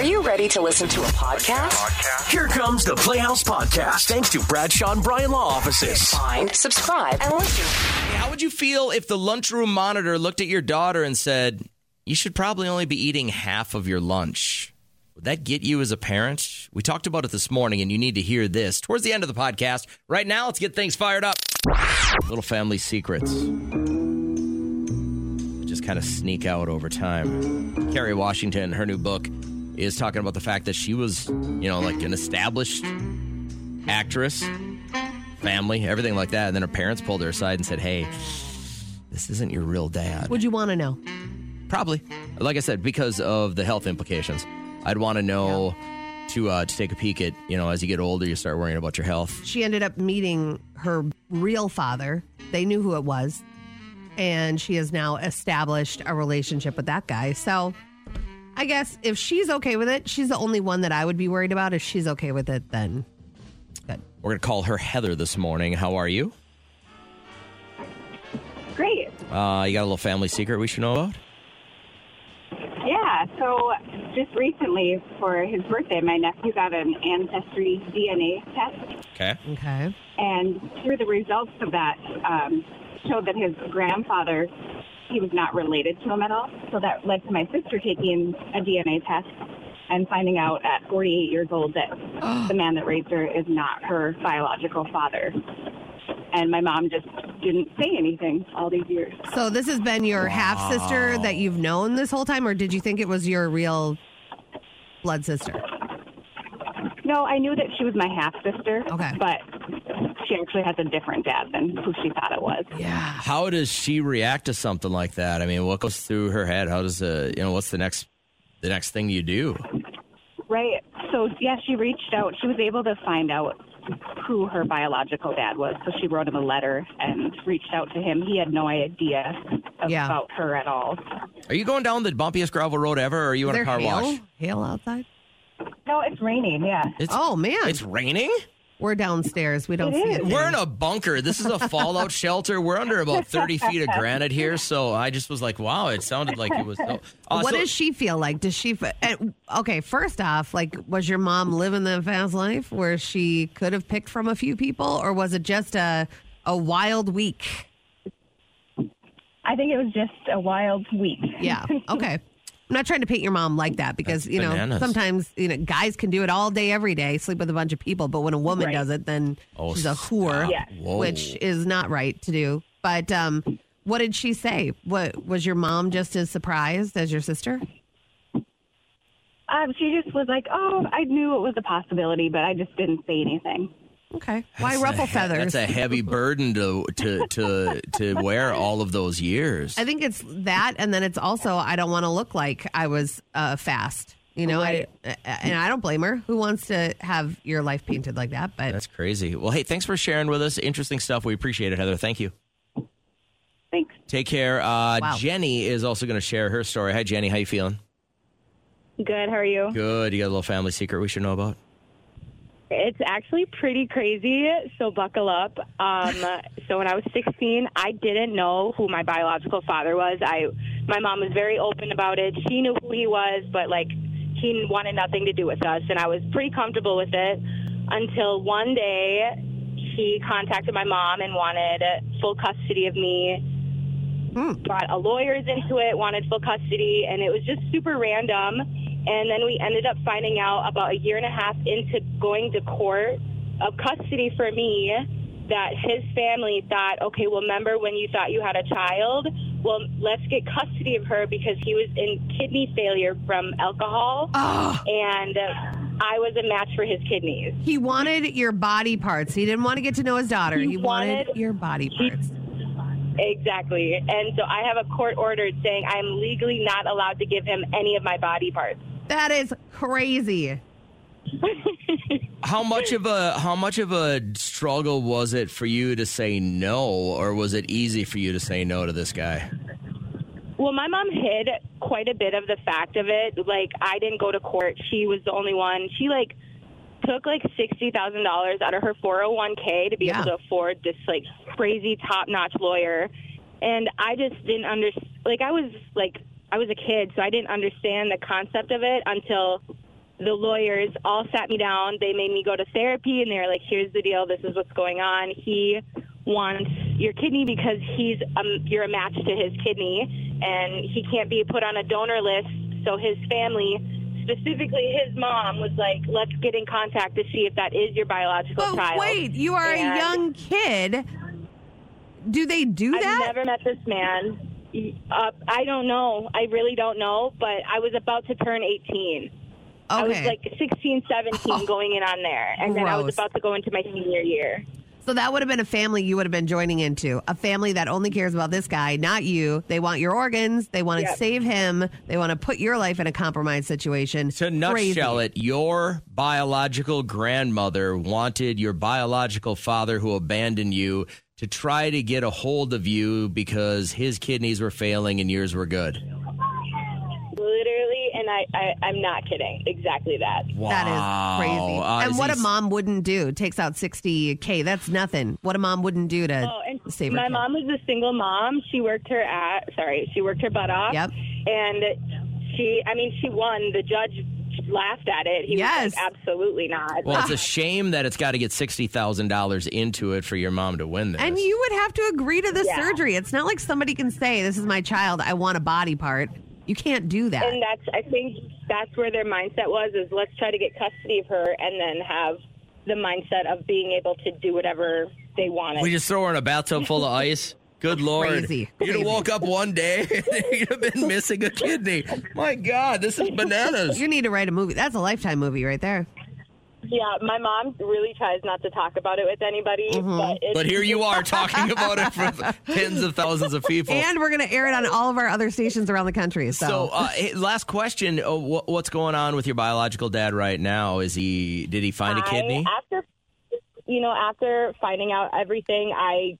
Are you ready to listen to a podcast? Here comes the Playhouse Podcast, thanks to Bradshaw and Bryan Law Offices. Find, subscribe, and listen. How would you feel if the lunchroom monitor looked at your daughter and said, You should probably only be eating half of your lunch? Would that get you as a parent? We talked about it this morning, and you need to hear this towards the end of the podcast. Right now, let's get things fired up. Little family secrets. Just kind of sneak out over time. Kerry Washington, her new book, is talking about the fact that she was, you know, like an established actress, family, everything like that. And then her parents pulled her aside and said, Hey, this isn't your real dad. Would you want to know? Probably. Like I said, because of the health implications. I'd want to know to uh, to take a peek at, you know, as you get older, you start worrying about your health. She ended up meeting her real father. They knew who it was. And she has now established a relationship with that guy. So I guess if she's okay with it, she's the only one that I would be worried about. If she's okay with it, then good. We're going to call her Heather this morning. How are you? Great. Uh, you got a little family secret we should know about? Yeah. So just recently for his birthday, my nephew got an ancestry DNA test, Okay. Okay. and through the results of that, um, showed that his grandfather he was not related to him at all. So that led to my sister taking a DNA test and finding out at 48 years old that the man that raised her is not her biological father. And my mom just didn't say anything all these years. So this has been your half sister that you've known this whole time, or did you think it was your real blood sister? No, I knew that she was my half sister. Okay. But she actually has a different dad than who she thought it was. Yeah. How does she react to something like that? I mean, what goes through her head? How does uh, you know what's the next the next thing you do? Right. So yeah, she reached out. She was able to find out who her biological dad was. So she wrote him a letter and reached out to him. He had no idea Yeah. about her at all. Are you going down the bumpiest gravel road ever, or are you Is on a there car hail? wash? Hail outside? No, it's raining. Yeah. It's, Oh man, it's raining. we're downstairs. We don't It see is. it. We're in a bunker. This is a fallout shelter. We're under about 30 feet of granite here. So I just was like, wow, it sounded like it was. So, uh, What so- does she feel like? Does she? eh, Okay, first off, like, was your mom living the fast life where she could have picked from a few people, or was it just a a wild week? I think it was just a wild week. Yeah. Okay. I'm not trying to paint your mom like that because That's you know bananas. sometimes you know guys can do it all day every day, sleep with a bunch of people, but when a woman Right. does it, then Oh, she's a whore, stop. Yeah. Which is not right to do. But um, what did she say? What was your mom just as surprised as your sister? Um, she just was like, "Oh, I knew it was a possibility, but I just didn't say anything." Okay. Why That's ruffle a he- feathers? That's a heavy burden to to to to wear all of those years. I think it's that, and then it's also I don't want to look like I was uh, fast. You know, I, and I don't blame her. Who wants to have your life painted like that? But That's crazy. Well, hey, thanks for sharing with us. Interesting stuff. We appreciate it, Heather. Thank you. Thanks. Take care. Uh, Wow. Jenny is also going to share her story. Hi, Jenny. How you feeling? Good. How are you? Good. You got a little family secret we should know about? It's actually pretty crazy, so buckle up. Um, so when I was 16, I didn't know who my biological father was. I, my mom was very open about it. She knew who he was, but like he wanted nothing to do with us, and I was pretty comfortable with it until one day he contacted my mom and wanted full custody of me. Brought a lawyers into it, wanted full custody, and it was just super random. And then we ended up finding out about a year and a half into going to court of custody for me that his family thought, okay, well, remember when you thought you had a child? Well, let's get custody of her because he was in kidney failure from alcohol, and uh, I was a match for his kidneys. he wanted your body parts. He didn't want to get to know his daughter. He, He wanted, wanted- your body parts. Exactly. And so I have a court order saying I'm legally not allowed to give him any of my body parts. That is crazy. How much of a how much of a struggle was it for you to say no, or was it easy for you to say no to this guy? Well, my mom hid quite a bit of the fact of it. Like, I didn't go to court. She was the only one. She, like, took, like, $60,000 out of her 401k to be Yeah. able to afford this, like, crazy top notch lawyer. And I just didn't understand. Like, I was, like, I was a kid, so I didn't understand the concept of it until the lawyers all sat me down. They made me go to therapy, and they were like, "Here's the deal. This is what's going on. He wants your kidney because he's um, you're a match to his kidney, and he can't be put on a donor list. So his family." Specifically, his mom was like, "Let's get in contact to see if that is your biological child." wait, you are And- a young kid. Do they do that? I've never met this man. Uh, I don't know. I really don't know. But I was about to turn 18. I was like 16, 17 going in on there. And then I was about to go into my senior year. So that would have been a family you would have been joining into. A family that only cares about this guy, not you. They want your organs. They want to Yep. save him. They want to put your life in a compromised situation. To nutshell Crazy. it, your biological grandmother wanted your biological father who abandoned you to try to get a hold of you because his kidneys were failing and yours were good. Literally, and I, I, I'm not kidding. Exactly that. Wow. That is crazy. Uh, and is what a mom wouldn't do takes out 60K. That's nothing. What a mom wouldn't do to Oh, and save her my kid. mom was a single mom. She worked her at sorry, she worked her butt off. Yep. And she, I mean, she won. The judge laughed at it. He Yes. was like, absolutely not. Well, it's a shame that it's got to get $60,000 into it for your mom to win this. And you would have to agree to the Yeah. surgery. It's not like somebody can say, This is my child. I want a body part. You can't do that. and that's I think that's where their mindset was is let's try to get custody of her and then have the mindset of being able to do whatever they wanted. We just throw her in a bathtub full of ice. Good lord! Crazy. You'd have woke up one day and you'd have been missing a kidney. My God, this is bananas. you need to write a movie. That's a lifetime movie right there. yeah, my mom really tries not to talk about it with anybody, Mm-hmm. but it's, But here you are talking about it for tens of thousands of people. And we're going to air it on all of our other stations around the country. So, so, uh, last question: uh, wh- What's going on with your biological dad right now? Is he? Did he find a kidney? I, after you know, after finding out everything, I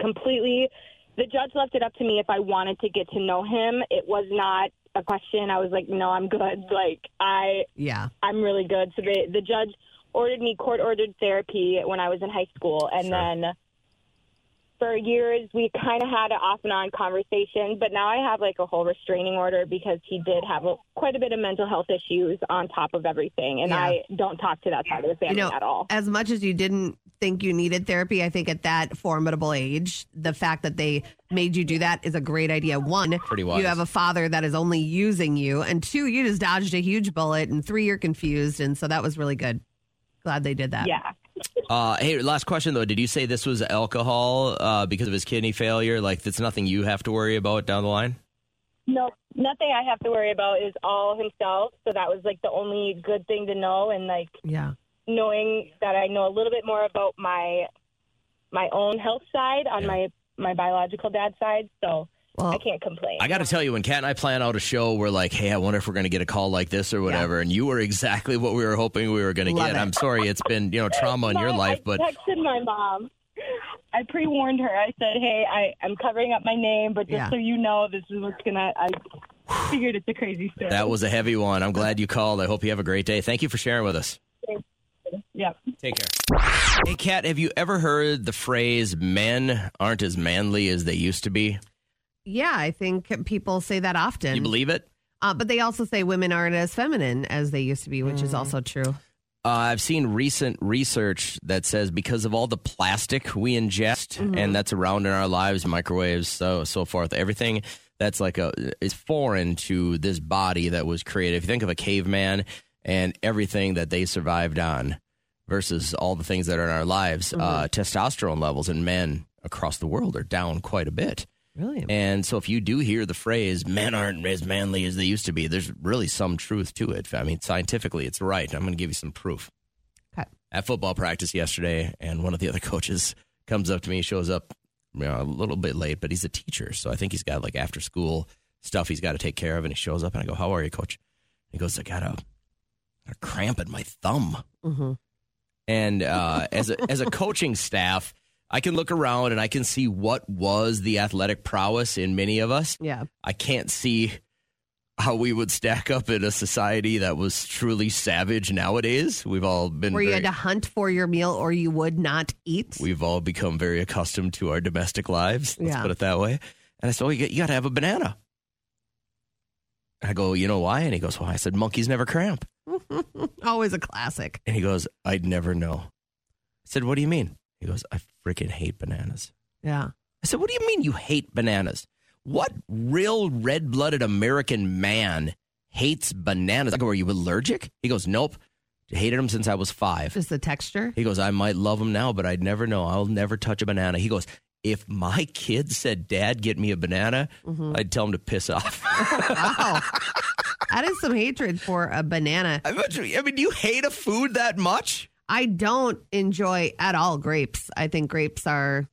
completely the judge left it up to me if I wanted to get to know him. It was not a question. I was like, no, I'm good. Like I yeah. I'm really good. So the the judge ordered me court ordered therapy when I was in high school, and Sure. then for years we kind of had an off and on conversation. But now I have like a whole restraining order because he did have a, quite a bit of mental health issues on top of everything, and Yeah. I don't talk to that side of the family You know, at all. as much as you didn't think you needed therapy, I think at that formidable age, the fact that they made you do that is a great idea. One, Pretty wise. you have a father that is only using you, and two, you just dodged a huge bullet, and three, you're confused, and so that was really good. Glad they did that. Yeah. Uh, hey, last question though: Did you say this was alcohol uh, because of his kidney failure? Like, that's nothing you have to worry about down the line. No, nothing I have to worry about is all himself. So that was like the only good thing to know, and like Yeah. knowing that I know a little bit more about my my own health side on my my biological dad's side. So Well, I can't complain. I got to tell you, when Kat and I plan out a show, we're like, "Hey, I wonder if we're going to get a call like this or whatever." And you were exactly what we were hoping we were going to get. it. I'm sorry, it's been you know trauma in your No, life, I but texted my mom. I pre warned her. I said, "Hey, I I'm covering up my name, but just Yeah. so you know, this is what's gonna." I figured it's a crazy story. that was a heavy one. I'm glad you called. I hope you have a great day. Thank you for sharing with us. Yep. Take care. Hey, Kat, have you ever heard the phrase "men aren't as manly as they used to be"? Yeah, I think people say that often. You believe it? uh, but they also say women aren't as feminine as they used to be, which is also true. Uh, I've seen recent research that says because of all the plastic we ingest and that's around in our lives, microwaves, so so forth, everything that's like a is foreign to this body that was created. If you think of a caveman and everything that they survived on versus all the things that are in our lives, uh, testosterone levels in men across the world are down quite a bit. Really? And so if you do hear the phrase men aren't as manly as they used to be, there's really some truth to it. I mean, scientifically, it's right. I'm going to give you some proof. Okay. At football practice yesterday, and one of the other coaches comes up to me, shows up you know, a little bit late, but he's a teacher. So I think he's got like after school stuff he's got to take care of. And he shows up, and I go, How are you, coach? He goes, I got a, a cramp in my thumb. hmm And uh, as a, as a coaching staff, I can look around and I can see what was the athletic prowess in many of us. Yeah. I can't see how we would stack up in a society that was truly savage nowadays. We've all been Where you very, had to hunt for your meal or you would not eat. we've all become very accustomed to our domestic lives. Let's Yeah. put it that way. And I said, "Oh, you got, you got to have a banana." I go, "You know why?" And he goes, "Why?" I said, "Monkeys never cramp." Always a classic. And he goes, I'd never know. I said, What do you mean? He goes, I freaking hate bananas. Yeah. I said, What do you mean you hate bananas? What real red blooded American man hates bananas? I go, Are you allergic? He goes, Nope. Hated them since I was five. Just the texture. He goes, I might love them now, but I'd never know. I'll never touch a banana. He goes, if my kid said, Dad, get me a banana, mm-hmm. I'd tell him to piss off. Wow. that is some hatred for a banana. I mean, I mean, do you hate a food that much? I don't enjoy at all grapes. I think grapes are.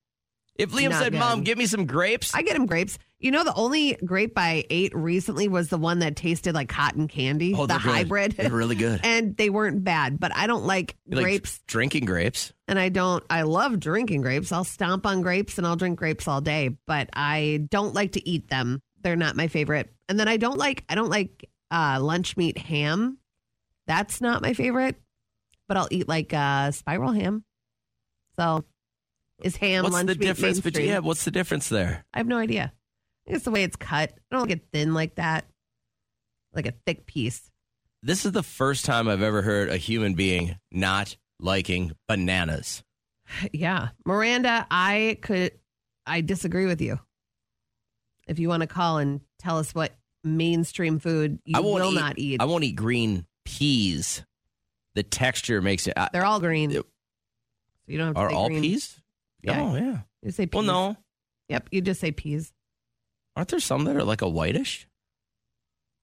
If Liam said, Mom, give me some grapes, I get them grapes. You know, the only grape I ate recently was the one that tasted like cotton candy, Oh, the good. hybrid. They're really good. and they weren't bad, but I don't like You like grapes. drinking grapes. and I don't, I love drinking grapes. I'll stomp on grapes and I'll drink grapes all day, but I don't like to eat them. They're not my favorite. And then I don't like, I don't like uh, lunch meat ham. That's not my favorite, but I'll eat like uh, spiral ham. So is ham what's lunch the meat difference between? Yeah, what's the difference there? I have no idea. It's the way it's cut. I don't get thin like that, like a thick piece. This is the first time I've ever heard a human being not liking bananas. Yeah. Miranda, I could, I disagree with you. If you want to call and tell us what mainstream food you I won't will eat, not eat, I won't eat green peas. The texture makes it. I, they're all green. So you don't have to are say all green. peas? Yeah. Oh yeah. You say peas. Well, no. Yep. You just say peas, Aren't there some that are like a whitish?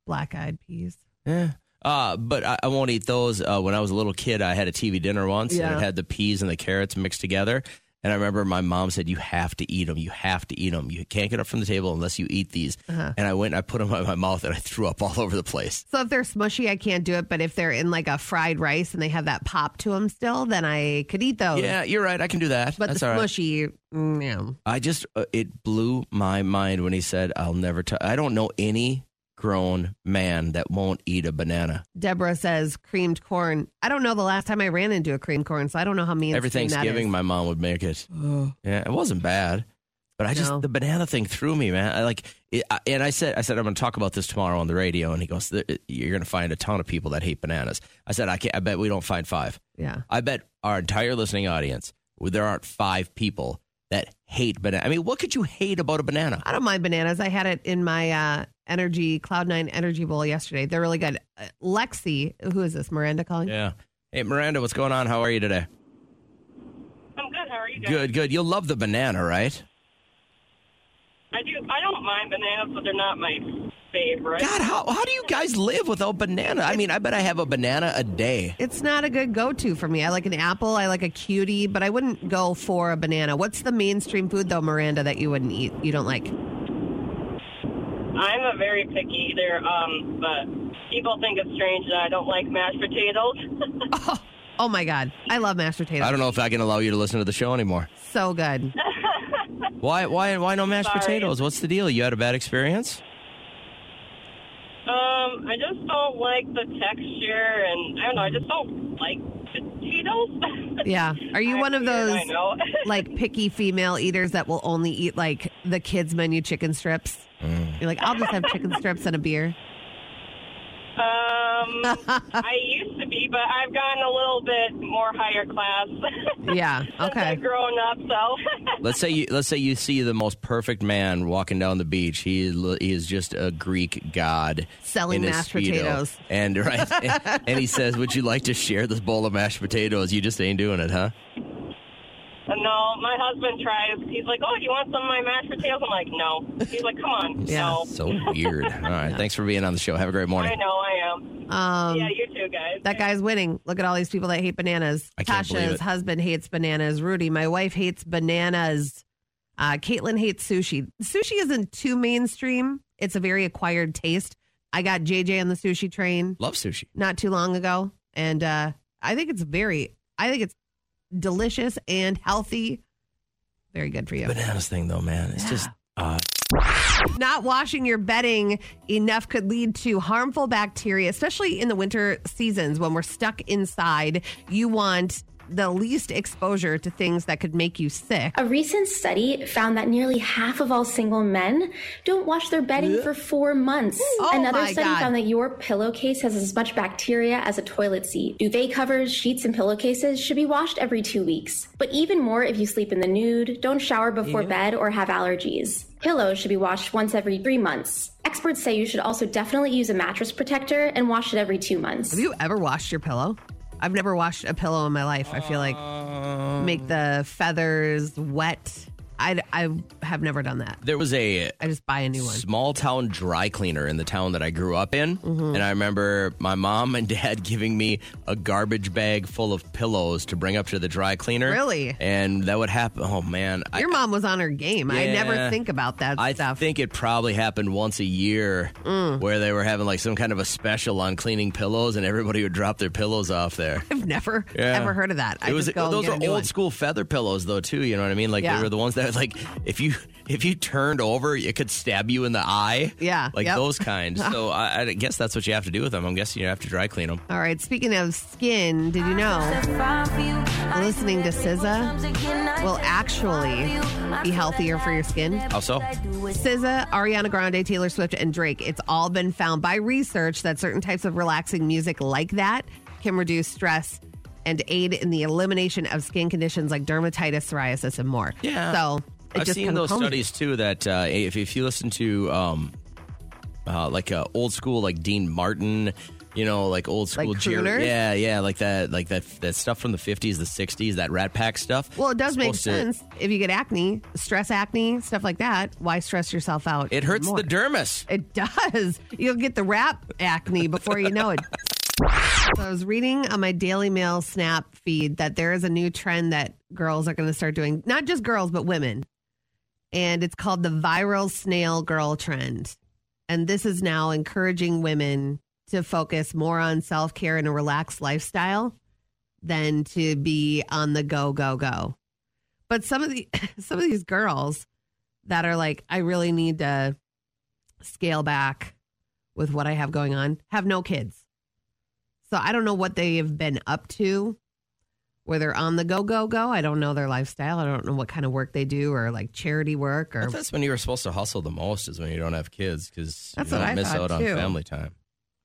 black eyed peas. Yeah. Uh, but I, I won't eat those. Uh, when I was a little kid, I had a TV dinner once, and Yeah. it had the peas and the carrots mixed together. And I remember my mom said, "You have to eat them. You have to eat them. You can't get up from the table unless you eat these." Uh-huh. And I went, and I put them in my mouth, and I threw up all over the place. So if they're smushy, I can't do it. But if they're in like a fried rice and they have that pop to them still, then I could eat those. Yeah, you're right. I can do that. But That's the all right. smushy, mm, yeah. I just uh, it blew my mind when he said, "I'll never touch." I don't know any grown man that won't eat a banana. Deborah says creamed corn. I don't know the last time I ran into a creamed corn, so I don't know how mean Every Thanksgiving, my mom would make it. Yeah, it wasn't bad, but I just No. the banana thing threw me, man. I like, it, I, and I said, I said I'm going to talk about this tomorrow on the radio, and he goes, "You're going to find a ton of people that hate bananas." I said, "I can't. I bet we don't find five. Yeah. I bet our entire listening audience, there aren't five people hate banana. I mean, what could you hate about a banana? I don't mind bananas. I had it in my uh, energy Cloud Nine Energy Bowl yesterday. They're really good. Uh, Lexi, who is this? Miranda calling? Yeah. Hey, Miranda, what's going on? How are you today? I'm good. How are you guys? Good, good. You'll love the banana, right? I do. I don't mind bananas, but they're not my favorite. God, how how do you guys live without banana? I mean, I bet I have a banana a day. It's not a good go-to for me. I like an apple. I like a cutie, but I wouldn't go for a banana. What's the mainstream food though, Miranda, that you wouldn't eat? You don't like? I'm a very picky eater, um, but people think it's strange that I don't like mashed potatoes. Oh my god, I love mashed potatoes. I don't know if I can allow you to listen to the show anymore. So good. Why why why no mashed Sorry. potatoes? What's the deal? You had a bad experience? Um, I just don't like the texture, and I don't know. I just don't like potatoes. Yeah. Are you I'm one of weird, those I know. like picky female eaters that will only eat like the kids menu chicken strips? Mm. You're like, I'll just have chicken strips and a beer. Um, I used to be, but I've gotten a little bit more higher class. Yeah. since Okay. I've grown up, so. Let's say you let's say you see the most perfect man walking down the beach. He is, he is just a Greek god Selling in his mashed Speedo. potatoes. And right, and, and he says, "Would you like to share this bowl of mashed potatoes?" You just ain't doing it, huh? No, my husband tries. He's like, "Oh, do you want some of my mashed potatoes?" I'm like, "No." He's like, "Come on, Yeah. no." So weird. All right, thanks for being on the show. Have a great morning. I know I am. Um, yeah, you too, guys. That guy's winning. Look at all these people that hate bananas. I can't believe Tasha's it. husband hates bananas. Rudy, my wife hates bananas. Uh, Caitlin hates sushi. Sushi isn't too mainstream. It's a very acquired taste. I got JJ on the sushi train Love sushi. not too long ago, and uh, I think it's very. I think it's delicious and healthy. Very good for you. Bananas thing though, man. It's just uh, Not washing your bedding enough could lead to harmful bacteria, especially in the winter seasons when we're stuck inside. You want the least exposure to things that could make you sick. A recent study found that nearly half of all single men don't wash their bedding for four months. Oh Another my study God. found that your pillowcase has as much bacteria as a toilet seat. Duvet covers, sheets, and pillowcases should be washed every two weeks. But even more if you sleep in the nude, don't shower before bed, or have allergies. Pillows should be washed once every three months. Experts say you should also definitely use a mattress protector and wash it every two months. Have you ever washed your pillow? I've never washed a pillow in my life. I feel like make the feathers wet. I, I have never done that. There was a I just buy a new one. small town dry cleaner in the town that I grew up in. Mm-hmm. And I remember my mom and dad giving me a garbage bag full of pillows to bring up to the dry cleaner. Really? And that would happen. Oh, man. I- Your mom was on her game. I never think about that I stuff. Mm. think it probably happened once a year where they were having like some kind of a special on cleaning pillows and everybody would drop their pillows off there. I've never Yeah. ever heard of that. I it was just go those are old one. school feather pillows though too, you know what I mean? Like Yeah. they were the ones that like if you if you turned over, it could stab you in the eye. Yeah, Like yep. those kinds. So I, I guess that's what you have to do with them. I'm guessing you have to dry clean them. All right. Speaking of skin, did you know listening to SZA will actually be healthier for your skin? How so? SZA, Ariana Grande, Taylor Swift, and Drake. It's all been found by research that certain types of relaxing music like that can reduce stress and aid in the elimination of skin conditions like dermatitis, psoriasis, and more. Yeah. So it I've just seen those studies too. That uh, if if you listen to um, uh, like uh, old school like Dean Martin, you know, like old Like school crooners? yeah, yeah, like that, like that that stuff from the 50s, the 60s, that Rat Pack stuff. Well, it does make supposed to- sense if you get acne, stress acne, stuff like that. Why stress yourself out? It hurts more? the dermis. It does. You'll get the rap acne before you know it. So I was reading on my Daily Mail Snap feed that there is a new trend that girls are going to start doing, not just girls, but women. And it's called the viral snail girl trend. And this is now encouraging women to focus more on self care and a relaxed lifestyle than to be on the go, go, go. But some of the some of these girls that are like, I really need to scale back with what I have going on, have no kids. So I don't know what they have been up to, where they're on the go, go, go. I don't know their lifestyle. I don't know what kind of work they do or like charity work or But that's when you were supposed to hustle the most is when you don't have kids because you That's what don't I miss thought, out on too. family time.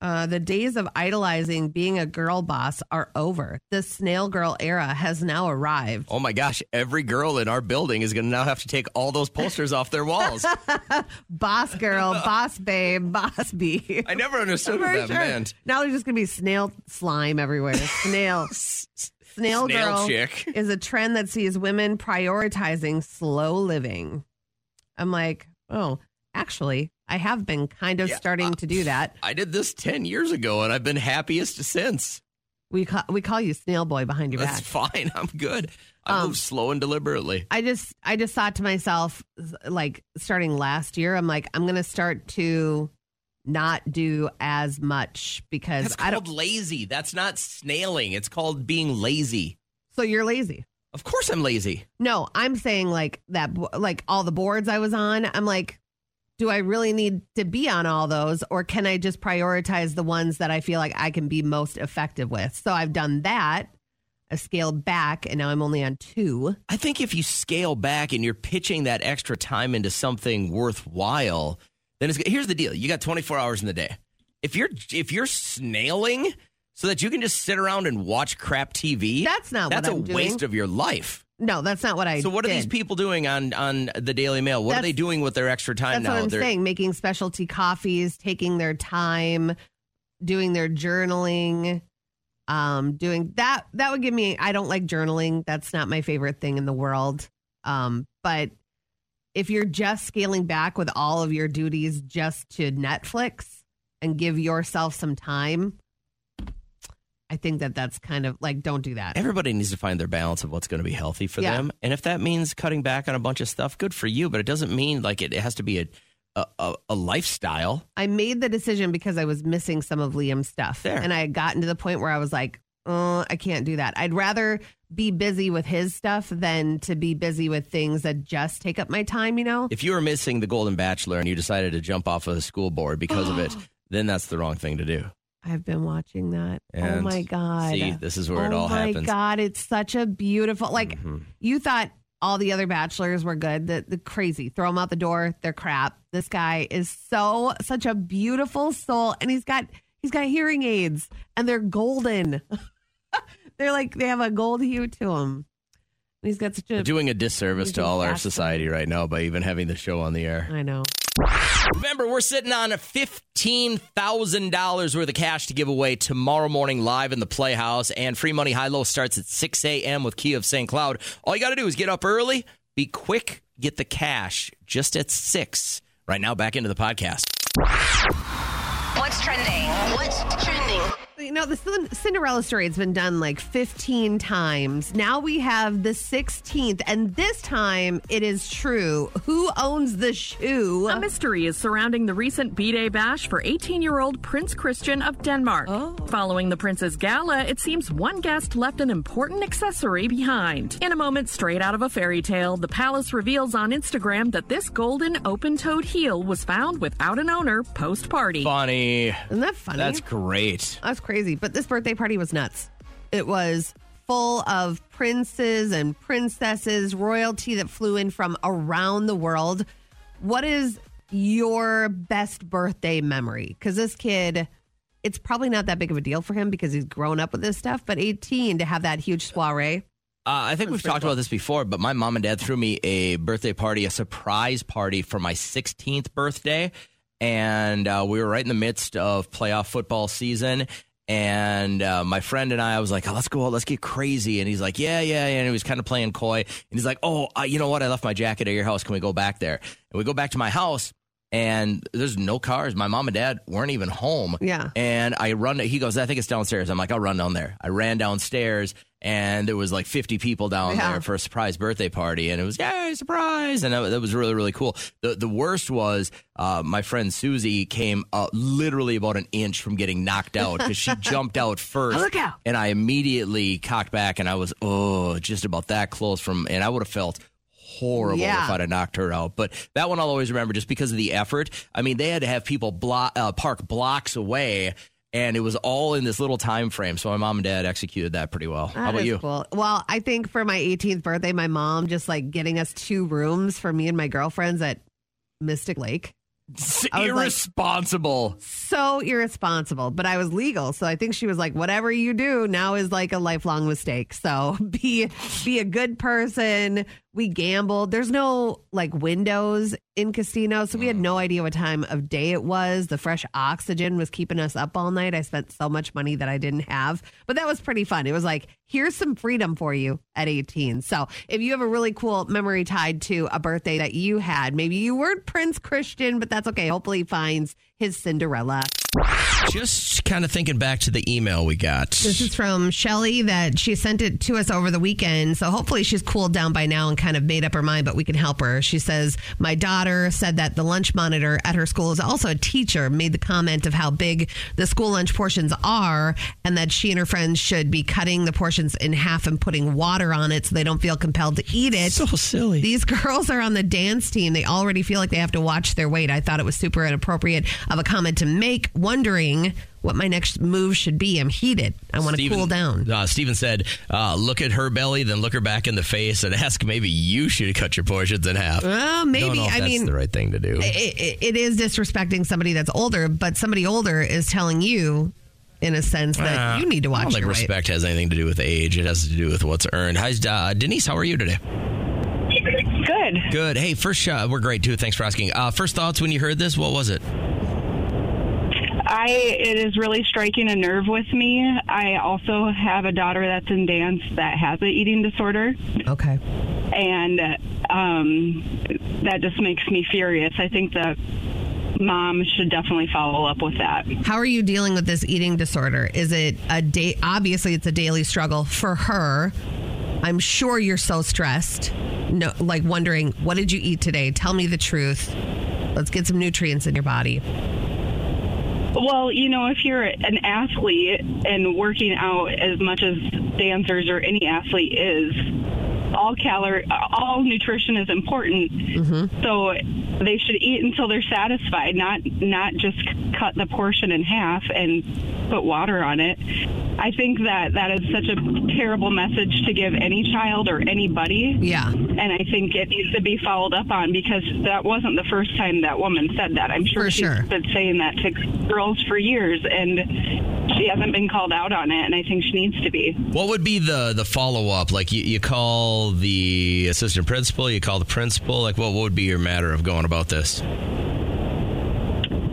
Uh, the days of idolizing being a girl boss are over. The snail girl era has now arrived. Oh my gosh, every girl in our building is going to now have to take all those posters off their walls. Boss girl, boss babe, boss bee. I never understood what that sure. meant. Now there's just gonna be snail slime everywhere. Snail, snail, Snail girl chick. is a trend that sees women prioritizing slow living. I'm like, oh, actually, I have been kind of Yeah, starting uh, to do that. I did this 10 years ago and I've been happiest since. We call, we call you snail boy behind your That's back. That's fine. I'm good. I Um, move slow and deliberately. I just I just thought to myself like starting last year I'm like I'm going to start to not do as much because That's I called don't lazy. That's not snailing. It's called being lazy. so you're lazy. Of course I'm lazy. No, I'm saying like that like all the boards I was on I'm like do I really need to be on all those or can I just prioritize the ones that I feel like I can be most effective with? So I've done that. I scaled back and now I'm only on two. I think if you scale back and you're pitching that extra time into something worthwhile, then it's here's the deal. You got 24 hours in the day. If you're if you're snailing so that you can just sit around and watch crap TV, That's not what that's a doing. waste of your life. No, that's not what I So what are these people doing on on the Daily Mail? What are they doing with their extra time That's now? what I'm They're- saying. Making specialty coffees, taking their time, doing their journaling, um, doing that. That would give me. I don't like journaling. That's not my favorite thing in the world. Um, but if you're just scaling back with all of your duties just to Netflix and give yourself some time, I think that that's kind of like don't do that. Everybody needs to find their balance of what's going to be healthy for Yeah. them. And if that means cutting back on a bunch of stuff, good for you. But it doesn't mean like it, it has to be a, a, a, lifestyle. I made the decision because I was missing some of Liam's stuff. There. And I had gotten to the point where I was like, oh, I can't do that. I'd rather be busy with his stuff than to be busy with things that just take up my time, you know? If you were missing the Golden Bachelor and you decided to jump off of the school board because of it, then that's the wrong thing to do. I've been watching that. oh my god! see, this is where it all happens. oh my god! It's such a beautiful. Like Mhm. you thought all the other bachelors were good. The, the crazy, throw them out the door. They're crap. This guy is so such a beautiful soul, and he's got he's got hearing aids, and they're golden. they're like they have a gold hue to them. And he's got such a. We're doing a disservice to all our society right now by even having the show on the air. I know. Remember, we're sitting on $15,000 worth of cash to give away tomorrow morning live in the Playhouse. And free money high low starts at 6 a.m. with Key of St. Cloud. All you got to do is get up early, be quick, get the cash just at 6. Right now, back into the podcast. What's trending? What's trending? You know, the Cinderella story has been done like 15 times. Now we have the 16th, and this time it is true. Who owns the shoe? A mystery is surrounding the recent B-Day bash for 18-year-old Prince Christian of Denmark. Oh. Following the prince's gala, it seems one guest left an important accessory behind. In a moment straight out of a fairy tale, the palace reveals on Instagram that this golden open-toed heel was found without an owner post-party. Funny. Isn't that funny? That's great. That's crazy. But this birthday party was nuts. It was full of princes and princesses, royalty that flew in from around the world. What is your best birthday memory? Because this kid, it's probably not that big of a deal for him because he's grown up with this stuff, but 18 to have that huge soiree. Uh, I think we've talked about this before, but my mom and dad threw me a birthday party, a surprise party for my 16th birthday. And uh, we were right in the midst of playoff football season. And uh, my friend and I, I was like, oh, let's go out, let's get crazy. And he's like, yeah, yeah, yeah. And he was kind of playing coy. And he's like, oh, uh, you know what? I left my jacket at your house. Can we go back there? And we go back to my house. And there's no cars. My mom and dad weren't even home. Yeah. And I run. He goes, I think it's downstairs. I'm like, I'll run down there. I ran downstairs, and there was like 50 people down Yeah. there for a surprise birthday party, and it was yay surprise, and that, that was really really cool. The the worst was uh, my friend Susie came uh, literally about an inch from getting knocked out because she jumped out first. Look out. And I immediately cocked back, and I was oh just about that close from, and I would have felt. Horrible Yeah. if I'd have knocked her out, but that one I'll always remember just because of the effort. I mean, they had to have people blo- uh, park blocks away, and it was all in this little time frame. So my mom and dad executed that pretty well. How about you? Cool. Well, I think for my 18th birthday, my mom just like getting us two rooms for me and my girlfriends at Mystic Lake. It's I was like- irresponsible. so irresponsible, but I was legal. So I think she was like, whatever you do now is like a lifelong mistake. So be be a good person. We gambled. There's no like windows in Castino. So we had no idea what time of day it was. The fresh oxygen was keeping us up all night. I spent so much money that I didn't have. But that was pretty fun. It was like, here's some freedom for you at 18. So if you have a really cool memory tied to a birthday that you had, maybe you weren't Prince Christian, but that's okay. Hopefully he finds his Cinderella. Just kind of thinking back to the email we got. This is from Shelly that she sent it to us over the weekend. So hopefully she's cooled down by now and kind of made up her mind, but we can help her. She says, My daughter said that the lunch monitor at her school is also a teacher, made the comment of how big the school lunch portions are, and that she and her friends should be cutting the portions in half and putting water on it so they don't feel compelled to eat it. So silly. These girls are on the dance team. They already feel like they have to watch their weight. I thought it was super inappropriate of a comment to make, wondering what my next move should be. I'm heated. I want to Steven- cool down. Uh, Steven said, uh, look at her belly, then look her back in the face and ask maybe you should cut your portions in half. Well, maybe. Don't know if I that's mean, the right thing to do. it, it- it is disrespecting somebody that's older, but somebody older is telling you, in a sense, that Uh, you need to I watch don't think your weight. respect has anything to do with age. It has to do with what's earned. Hi, uh, Denise. How are you today? Good. Good. Hey, first shot. We're great too. Thanks for asking. Uh, first thoughts when you heard this? What was it? I it is really striking a nerve with me. I also have a daughter that's in dance that has an eating disorder, Okay. and um, that just makes me furious. I think that mom should definitely follow up with that. How are you dealing with this eating disorder? Is it a day? Obviously, it's a daily struggle for her. I'm sure you're so stressed. No, like wondering, what did you eat today? Tell me the truth. Let's get some nutrients in your body. Well, you know, if you're an athlete and working out as much as dancers or any athlete is, all calorie, all nutrition is important. Mm-hmm. So they should eat until they're satisfied, not not just cut the portion in half and put water on it. I think that that is such a terrible message to give any child or anybody. Yeah. And I think it needs to be followed up on because that wasn't the first time that woman said that. I'm sure For she's sure. been saying that to girls for years, and she hasn't been called out on it, and I think she needs to be. What would be the the follow up? Like you, you call the assistant principal, you call the principal. Like what, what would be your matter of going about this?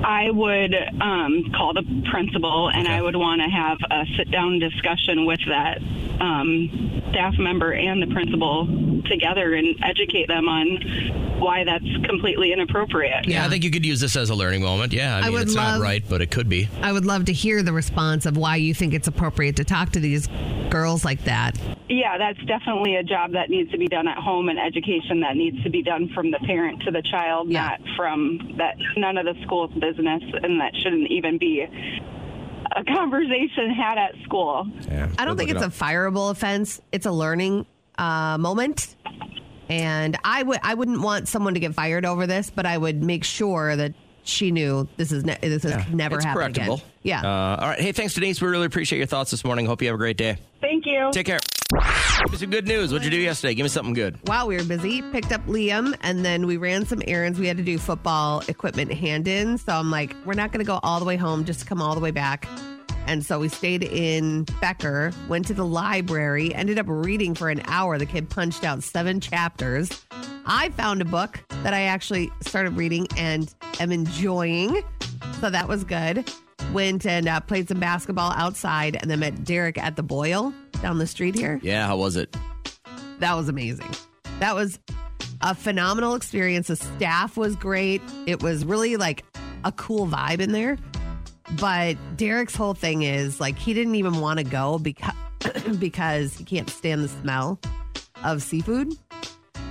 I would um, call the principal and I would want to have a sit down discussion with that um, staff member and the principal together and educate them on why that's completely inappropriate. Yeah, I think you could use this as a learning moment. Yeah, I I mean would it's love- not right, but it could be. I would love to hear the response of why you think it's appropriate to talk to these girls like that. Yeah, that's definitely a job that needs to be done at home and education that needs to be done from the parent to the child, not from that none of the school's business and that shouldn't even be a conversation had at school. I don't think it's a fireable offense. It's a learning uh, moment, and I would I wouldn't want someone to get fired over this, but I would make sure that she knew this is ne- this is never it's happen again. Yeah. Uh, all right. Hey, thanks, Denise. We really appreciate your thoughts this morning. Hope you have a great day. Thank you. Take care. Give me some good news. What'd you do yesterday? Give me something good. While we were busy, picked up Liam, and then we ran some errands. We had to do football equipment hand in. So I'm like, we're not going to go all the way home, just to come all the way back. And so we stayed in Becker, went to the library, ended up reading for an hour. The kid punched out seven chapters. I found a book that I actually started reading and am enjoying. So that was good. Went and uh, played some basketball outside and then met Derek at the Boyle down the street here. Yeah, how was it? That was amazing. That was a phenomenal experience. The staff was great. It was really like a cool vibe in there. But Derek's whole thing is like he didn't even want to go because because he can't stand the smell of seafood.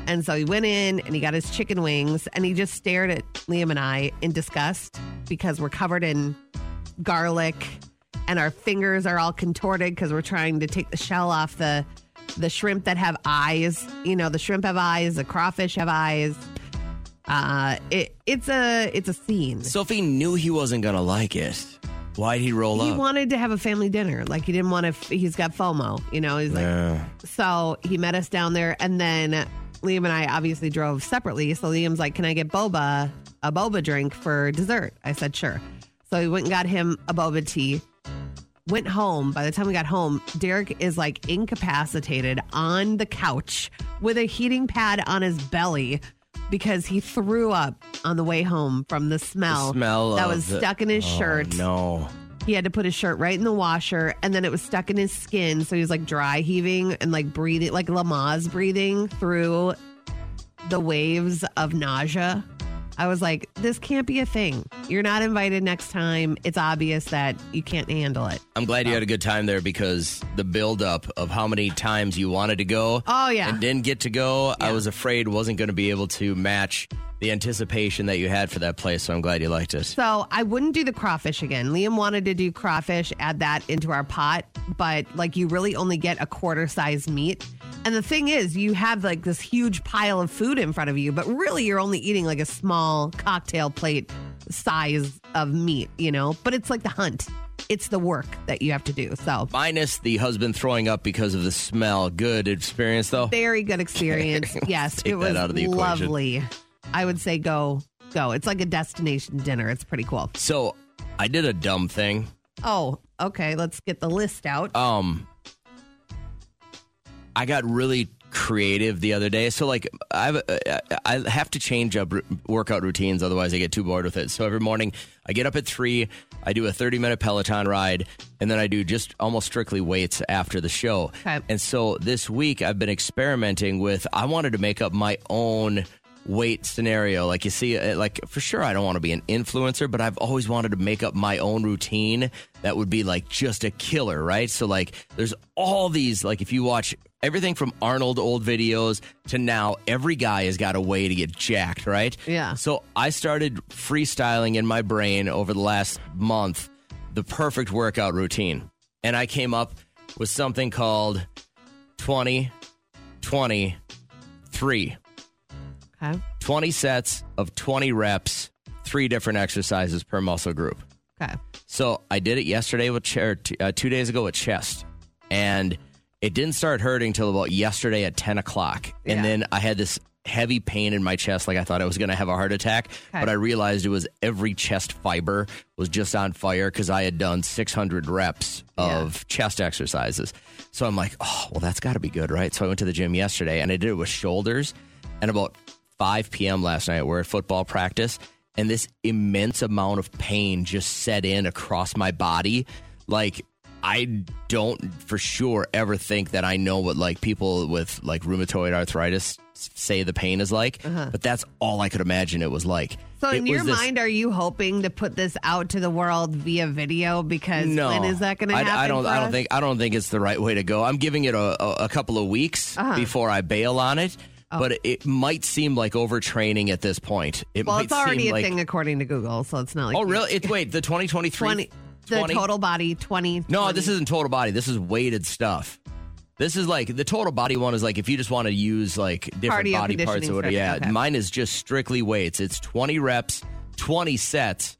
And so he went in and he got his chicken wings and he just stared at Liam and I in disgust because we're covered in garlic and our fingers are all contorted because we're trying to take the shell off the the shrimp that have eyes. You know, the shrimp have eyes, the crawfish have eyes. Uh it it's a it's a scene. Sophie knew he wasn't going to like it. Why'd he roll up? He up? wanted to have a family dinner. Like he didn't want to. He's got FOMO. You know. He's like. Yeah. So he met us down there, and then Liam and I obviously drove separately. So Liam's like, "Can I get boba a boba drink for dessert?" I said, "Sure." So we went and got him a boba tea. Went home. By the time we got home, Derek is like incapacitated on the couch with a heating pad on his belly because he threw up on the way home from the smell, The smell that of was the- stuck in his Oh, shirt. No. He had to put his shirt right in the washer, and then it was stuck in his skin. So he was like dry heaving and like breathing, like Lamaze breathing through the waves of nausea. I was like, this can't be a thing. You're not invited next time. It's obvious that you can't handle it. I'm glad you had a good time there because the buildup of how many times you wanted to go Oh, yeah. and didn't get to go, I was afraid wasn't going to be able to match the anticipation that you had for that place. So I'm glad you liked it. So I wouldn't do the crawfish again. Liam wanted to do crawfish, add that into our pot, but like you really only get a quarter size meat. And the thing is, you have like this huge pile of food in front of you, but really you're only eating like a small cocktail plate size of meat, you know? But it's like the hunt. It's the work that you have to do. So Minus the husband throwing up because of the smell. Good experience, though. very good experience. yes, take it was out of the equation. I would say go go. It's like a destination dinner. It's pretty cool. So I did a dumb thing. Oh, okay. Let's get the list out. Um, I got really creative the other day. So like I've, I have to change up workout routines, otherwise I get too bored with it. So every morning I get up at three, I do a thirty minute Peloton ride, and then I do just almost strictly weights after the show. Okay. And so this week I've been experimenting with. I wanted to make up my own weight scenario like you see uh, like for sure I don't want to be an influencer but I've always wanted to make up my own routine that would be like just a killer right so like there's all these like if you watch everything from Arnold old videos to now every guy has got a way to get jacked right Yeah. so I started freestyling in my brain over the last month the perfect workout routine and I came up with something called 20 20, 3. Okay. 20 sets of 20 reps, three different exercises per muscle group. Okay. So I did it yesterday with chair, uh, two days ago with chest, and it didn't start hurting till about yesterday at 10 o'clock. Yeah. And then I had this heavy pain in my chest, like I thought I was going to have a heart attack. Okay. But I realized it was every chest fiber was just on fire because I had done 600 reps of chest exercises. So I'm like, oh, well, that's got to be good, right? So I went to the gym yesterday and I did it with shoulders. And about 5 p.m. last night, we're at football practice, and this immense amount of pain just set in across my body. Like, I don't for sure ever think that I know what like people with like rheumatoid arthritis say the pain is like, but that's all I could imagine it was like. Uh-huh. So It in your this- mind, are you hoping to put this out to the world via video? Because no, when is that going to happen? I, don't. I don't think. I don't think it's the right way to go. I'm giving it a, a, a couple of weeks Uh-huh. before I bail on it. Oh. But it might seem like overtraining at this point. It Well, might it's already seem a like, thing according to Google, so it's not like Oh, really? It's wait the 2023 20, the 20? total body twenty. No, 20. this isn't total body. This is weighted stuff. This is like the total body one is like if you just want to use like different Cardio body parts or whatever. Yeah, okay. mine is just strictly weights. It's 20 reps, 20 sets,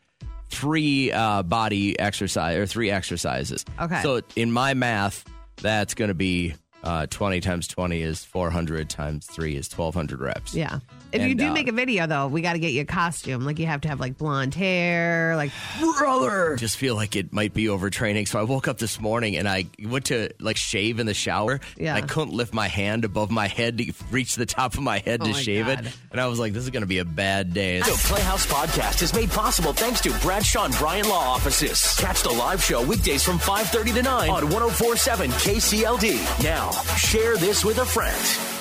three uh, body exercise or three exercises. Okay. So in my math, that's going to be uh, 20 times 20 is 400 times three is 1200 reps. Yeah. If you do uh, make a video, though, we got to get you a costume. Like you have to have like blonde hair, like brother. Just feel like it might be overtraining. So I woke up this morning and I went to like shave in the shower. Yeah. I couldn't lift my hand above my head to reach the top of my head Oh to my shave God. it. And I was like, this is going to be a bad day. The Playhouse Podcast is made possible thanks to Bradshaw and Bryant Law Offices. Catch the live show weekdays from 5.30 to 9 on 1047 KCLD. Now, share this with a friend.